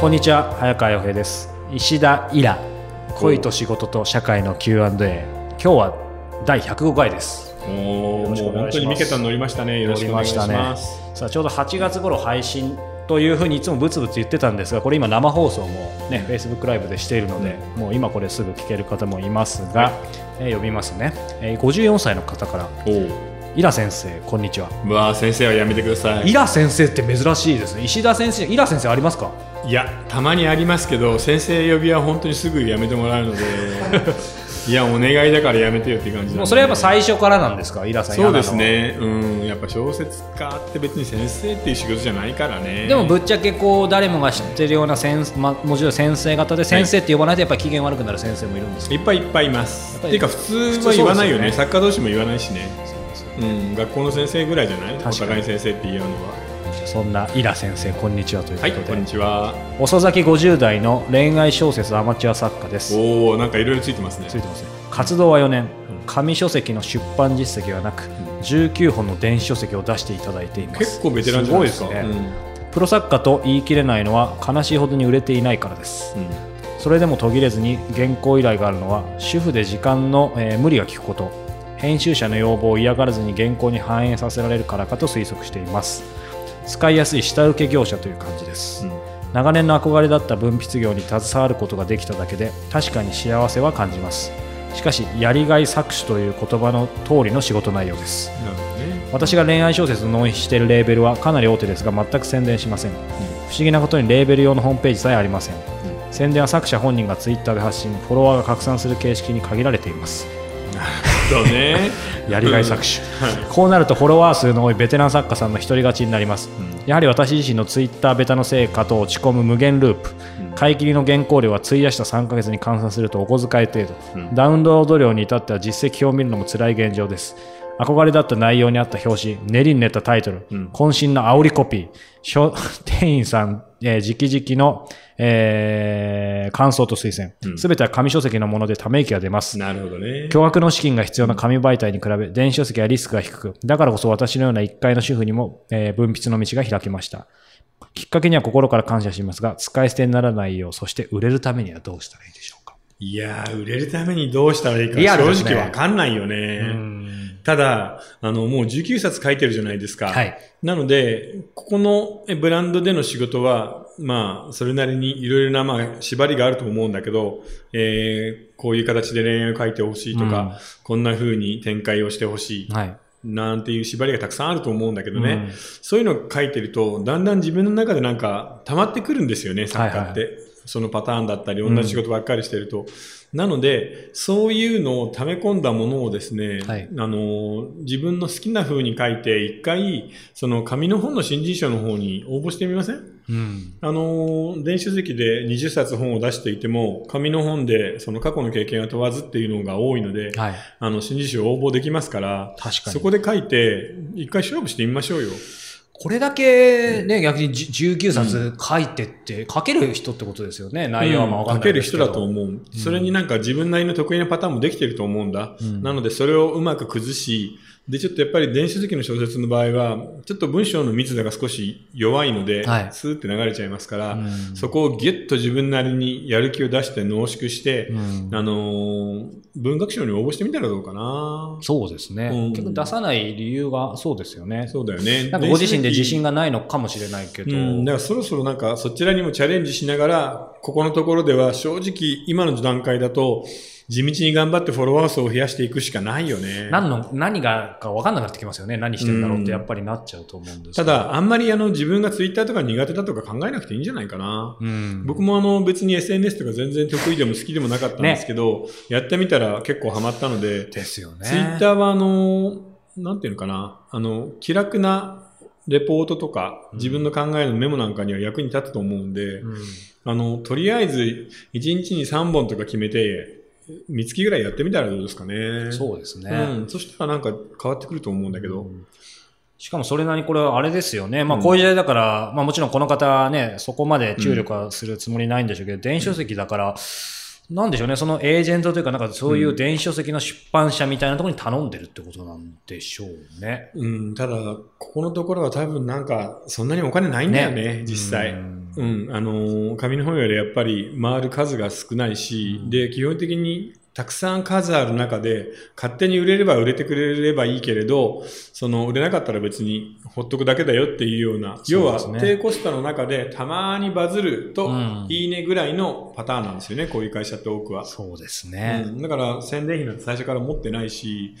こんにちは早川洋平です。石田イラ。恋と仕事と社会の Q&A 今日は第105回です。おお、もう本当に三桁乗りましたね。よろしくお願いします。さあちょうど8月頃配信というふうにいつもブツブツ言ってたんですがこれ今生放送もね Facebook ライブでしているので、もう今これすぐ聞ける方もいますが、えー呼びますね、えー54歳の方から。おお。イラ先生こんにちは。うわあ、先生はやめてください。イラ先生って珍しいですね。石田先生イラ先生ありますか？いや、たまにありますけど、先生呼びは本当にすぐやめてもらうので。いや、お願いだからやめてよっていう感じなんでもうそれはやっぱ最初からなんですか？イラさんそうですね。うん、やっぱ小説家って別に先生っていう仕事じゃないからね。でもぶっちゃけこう誰もが知ってるような先生、まあ、もちろん先生方で先生って呼ばないとやっぱり機嫌悪くなる先生もいるんですけいっぱいいっぱいいます。やっていうか、普通は言わないよね。ね作家同士も言わないしね。ど、うん、学校の先生ぐらいじゃない？お互い先生って言うのは。そんなイラ先生こんにちはというこはい、とで、こんにちは。遅咲き50代の恋愛小説アマチュア作家です。おお、なんかいろいろついてますね。つ。いてますね。活動は4年。紙書籍の出版実績はなく19本の電子書籍を出していただいています。結構ベテランじゃないですか。ね、うん。プロ作家と言い切れないのは悲しいほどに売れていないからです。うん。それでも途切れずに原稿依頼があるのは主婦で時間の、えー無理が利くこと。編集者の要望を嫌がらずに原稿に反映させられるからかと推測しています使いやすい下請け業者という感じです、長年の憧れだった文筆業に携わることができただけで確かに幸せは感じます。しかしやりがい搾取という言葉の通りの仕事内容です。私が恋愛小説を納品しているレーベルはかなり大手ですが全く宣伝しません、不思議なことにレーベル用のホームページさえありません、宣伝は作者本人がツイッターで発信フォロワーが拡散する形式に限られています そうね。やりがい搾取、こうなるとフォロワー数の多いベテラン作家さんの独り勝ちになります、やはり私自身のツイッターベタの成果と落ち込む無限ループ、買い切りの原稿料は費やした3ヶ月に換算するとお小遣い程度、ダウンロード量に至っては実績表を見るのも辛い現状です。憧れだった内容にあった表紙練りに練ったタイトル、渾身の煽りコピー。書 店員さん、えー直々の、えー感想と推薦すべ、ては紙書籍のものでため息が出ますなるほどね。巨額の資金が必要な紙媒体に比べ、電子書籍はリスクが低く、だからこそ私のような一階の主婦にも、えー文筆の道が開けました。きっかけには心から感謝しますが、使い捨てにならないよう、そして売れるためにはどうしたらいいでしょうか。いやー、売れるためにどうしたらいいか正直わかんないよね。ただ、あの、もう19冊書いてるじゃないですか。はいなので、ここのえブランドでの仕事は、まあ、それなりにいろいろな、まあ、縛りがあると思うんだけど、えー、こういう形で恋愛を書いてほしいとか、こんな風に展開をしてほしい。はい。なんていう縛りがたくさんあると思うんだけどね、うんそういうのを書いてると、だんだん自分の中でなんか溜まってくるんですよね、作家って。はいそのパターンだったり、同じ仕事ばっかりしてると。なので、そういうのを溜め込んだものをですね、はいあの、自分の好きな風に書いて、一回、その紙の本の新人賞の方に応募してみません？うん。あの、電子書籍で20冊本を出していても、紙の本でその過去の経験を問わずっていうのが多いので、はい。あの、新人賞応募できますから、確かにそこで書いて、一回勝負してみましょうよ。これだけね、逆にじ19冊書いてって、書ける人ってことですよね。内容はまあわかんない書ける。人だと思う。それになんか自分なりの得意なパターンもできてると思うんだ。なのでそれをうまく崩し、で、ちょっとやっぱり電子書籍の小説の場合は、ちょっと文章の密度が少し弱いので、はいスーって流れちゃいますから、うんそこをギュッと自分なりにやる気を出して濃縮して、うんあのー文学賞に応募してみたらどうかな。そうですね。うん結局出さない理由がそうですよね。そうだよね。なんかご自身で自信ががないのかもしれないけど。うん、だからそろそろなんかそちらにもチャレンジしながら、ここのところでは正直今の段階だと、地道に頑張ってフォロワー数を増やしていくしかないよね。何の、何がか分かんなくなってきますよね。何してんだろうってやっぱりなっちゃうと思うんですけど。ただ、あんまりあの自分がツイッターとか苦手だとか考えなくていいんじゃないかな。うん、僕もあの別に SNS とか全然得意でも好きでもなかったんですけど、やってみたら結構ハマったので、ですよね。ツイッターはあの、なんていうのかな、あの、気楽なレポートとか、自分の考えのメモなんかには役に立つと思うんで、うんあの、とりあえず、1日に3本とか決めて、三月ぐらいやってみたらどうですかね。そうですね。うん。そしたらなんか変わってくると思うんだけど。しかもそれなりにこれはあれですよね。まあこういう時代だから、まあもちろんこの方はね、そこまで注力はするつもりないんでしょうけど、電子書籍だから、なんでしょうね、そのエージェントというか、なんかそういう電子書籍の出版社みたいなところに頼んでるってことなんでしょうね。うん、ただ、ここのところは多分なんか、そんなにお金ないんだよね、実際。うんうん、あのー紙の本よりやっぱり回る数が少ないし、で、基本的にたくさん数ある中で、勝手に売れれば売れてくれればいいけれど、その売れなかったら別にほっとくだけだよっていうような、要は低コストの中でたまにバズるとうんいいねぐらいのパターンなんですよね、こういう会社って多くは。そうですね。うん、だから宣伝費なんて最初から持ってないし、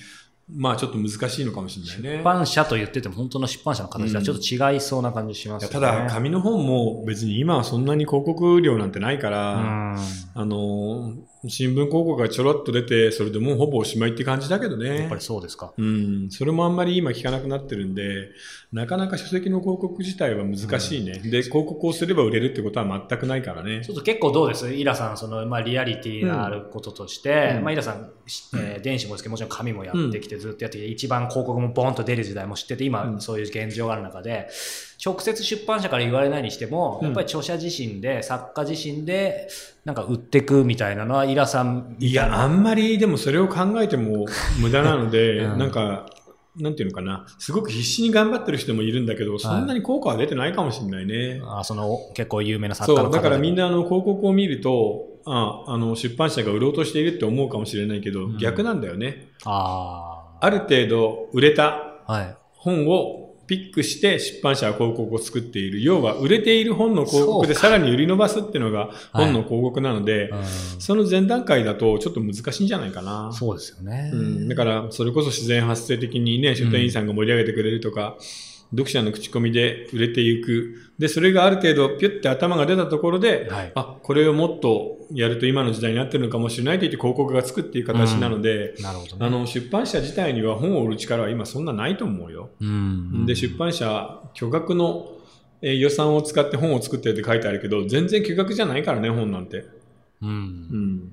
まあちょっと難しいのかもしれないね。出版社と言ってても本当の出版社の形とはちょっと違いそうな感じしますよね。いやただ、紙の本も別に今はそんなに広告量なんてないから、うんあの、新聞広告がちょろっと出て、それでもうほぼおしまいって感じだけどねやっぱ。りそうですか。うん、それもあんまり今聞かなくなってるんで、なかなか書籍の広告自体は難しいね。で、広告をすれば売れるってことは全くないからねちょ。っと結構どうです？イラさん、その、まあ、リアリティのあることとして、うんまあ、イラさん、えー電子もですけど、もちろん紙もやってきて、ずっとやってきて、一番広告もボンと出る時代も知ってて、今、うんそういう現状がある中で、直接出版社から言われないにしても、うん。やっぱり著者自身で、作家自身で、なんか売っていくみたいなのは、イラさんいや、あんまりでもそれを考えても 無駄なので、うん。なんか、なんていうのかな、すごく必死に頑張ってる人もいるんだけど、そんなに効果は出てないかもしれないね。あその結構有名な作家そう、の方だからみんな、なあの広告を見ると、ああの出版社が売ろうとしているって思うかもしれないけど、うん。逆なんだよね。あある程度売れた。本をピックして出版社は広告を作っている。要は売れている本の広告でさらに売り伸ばすっていうのが本の広告なので、うんその前段階だとちょっと難しいんじゃないかな。そうですよね。うん、だから、それこそ自然発生的にね、書店員さんが盛り上げてくれるとか、読者の口コミで売れていく。で、それがある程度、ピュッて頭が出たところで、はいあ、これをもっとやると今の時代になってるのかもしれないと言って広告がつくっていう形なので、なるほどね。あの、出版社自体には本を売る力は今そんなないと思うよ。うんで、出版社、巨額のえー予算を使って本を作ってるって書いてあるけど、全然巨額じゃないからね、本なんて。うんうん。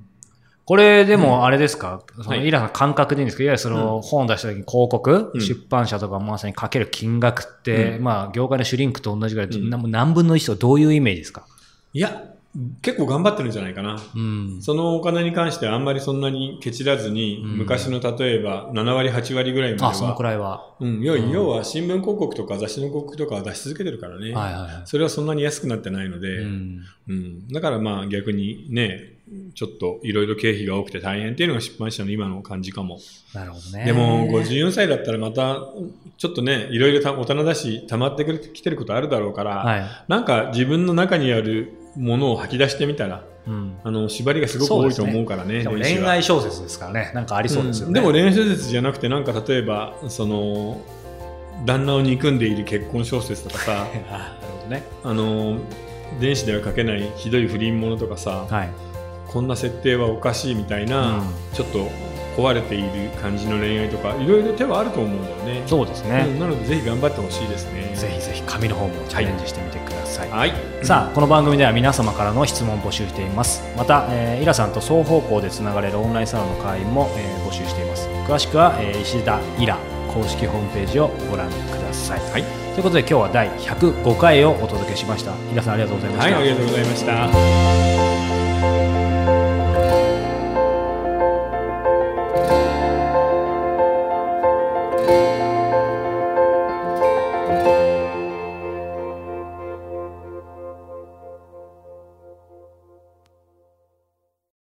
これでもあれですか、そのはい。イラさん感覚でいいんですけど、いわゆるその本出した時に広告、うん。出版社とかまさにかける金額って、うん。まあ業界のシュリンクと同じぐらい、何分の1とどういうイメージですか？いや、結構頑張ってるんじゃないかな。うん。そのお金に関してはあんまりそんなにケチらずに、うん昔の例えば7割、8割ぐらいまでは。あ、そのくらいは。うん、要うん要は新聞広告とか雑誌の広告とかは出し続けてるからね。はいはいはい。それはそんなに安くなってないので、ううんん。だからまあ逆にね、ちょっといろいろ経費が多くて大変っていうのが出版社の今の感じかも。なるほどね。でも54歳だったらまたちょっとね、いろいろた大人だし溜まってきてることあるだろうから、はい。なんか自分の中にあるものを吐き出してみたら、うん。あの縛りがすごく多いと思うからね。でも電子は恋愛小説ですからね。なんかありそうですよね。んでも恋愛小説じゃなくてなんか例えばその旦那を憎んでいる結婚小説とかさ あなるほどね。あの電子では書けないひどい不倫ものとかさ、はい。こんな設定はおかしいみたいな、うんちょっと壊れている感じの恋愛とかいろいろ手はあると思うんだよね。そうですね。うんなのでぜひ頑張ってほしいですね。ぜひぜひ紙の方もチャレンジしてみてください。はい。さあ、この番組では皆様からの質問を募集しています。また、えーイラさんと双方向でつながれるオンラインサロンの会員も、えー募集しています。詳しくは、えー石田イラ公式ホームページをご覧ください。はい。ということで今日は第105回をお届けしました。イラさんありがとうございました。はい、ありがとうございました。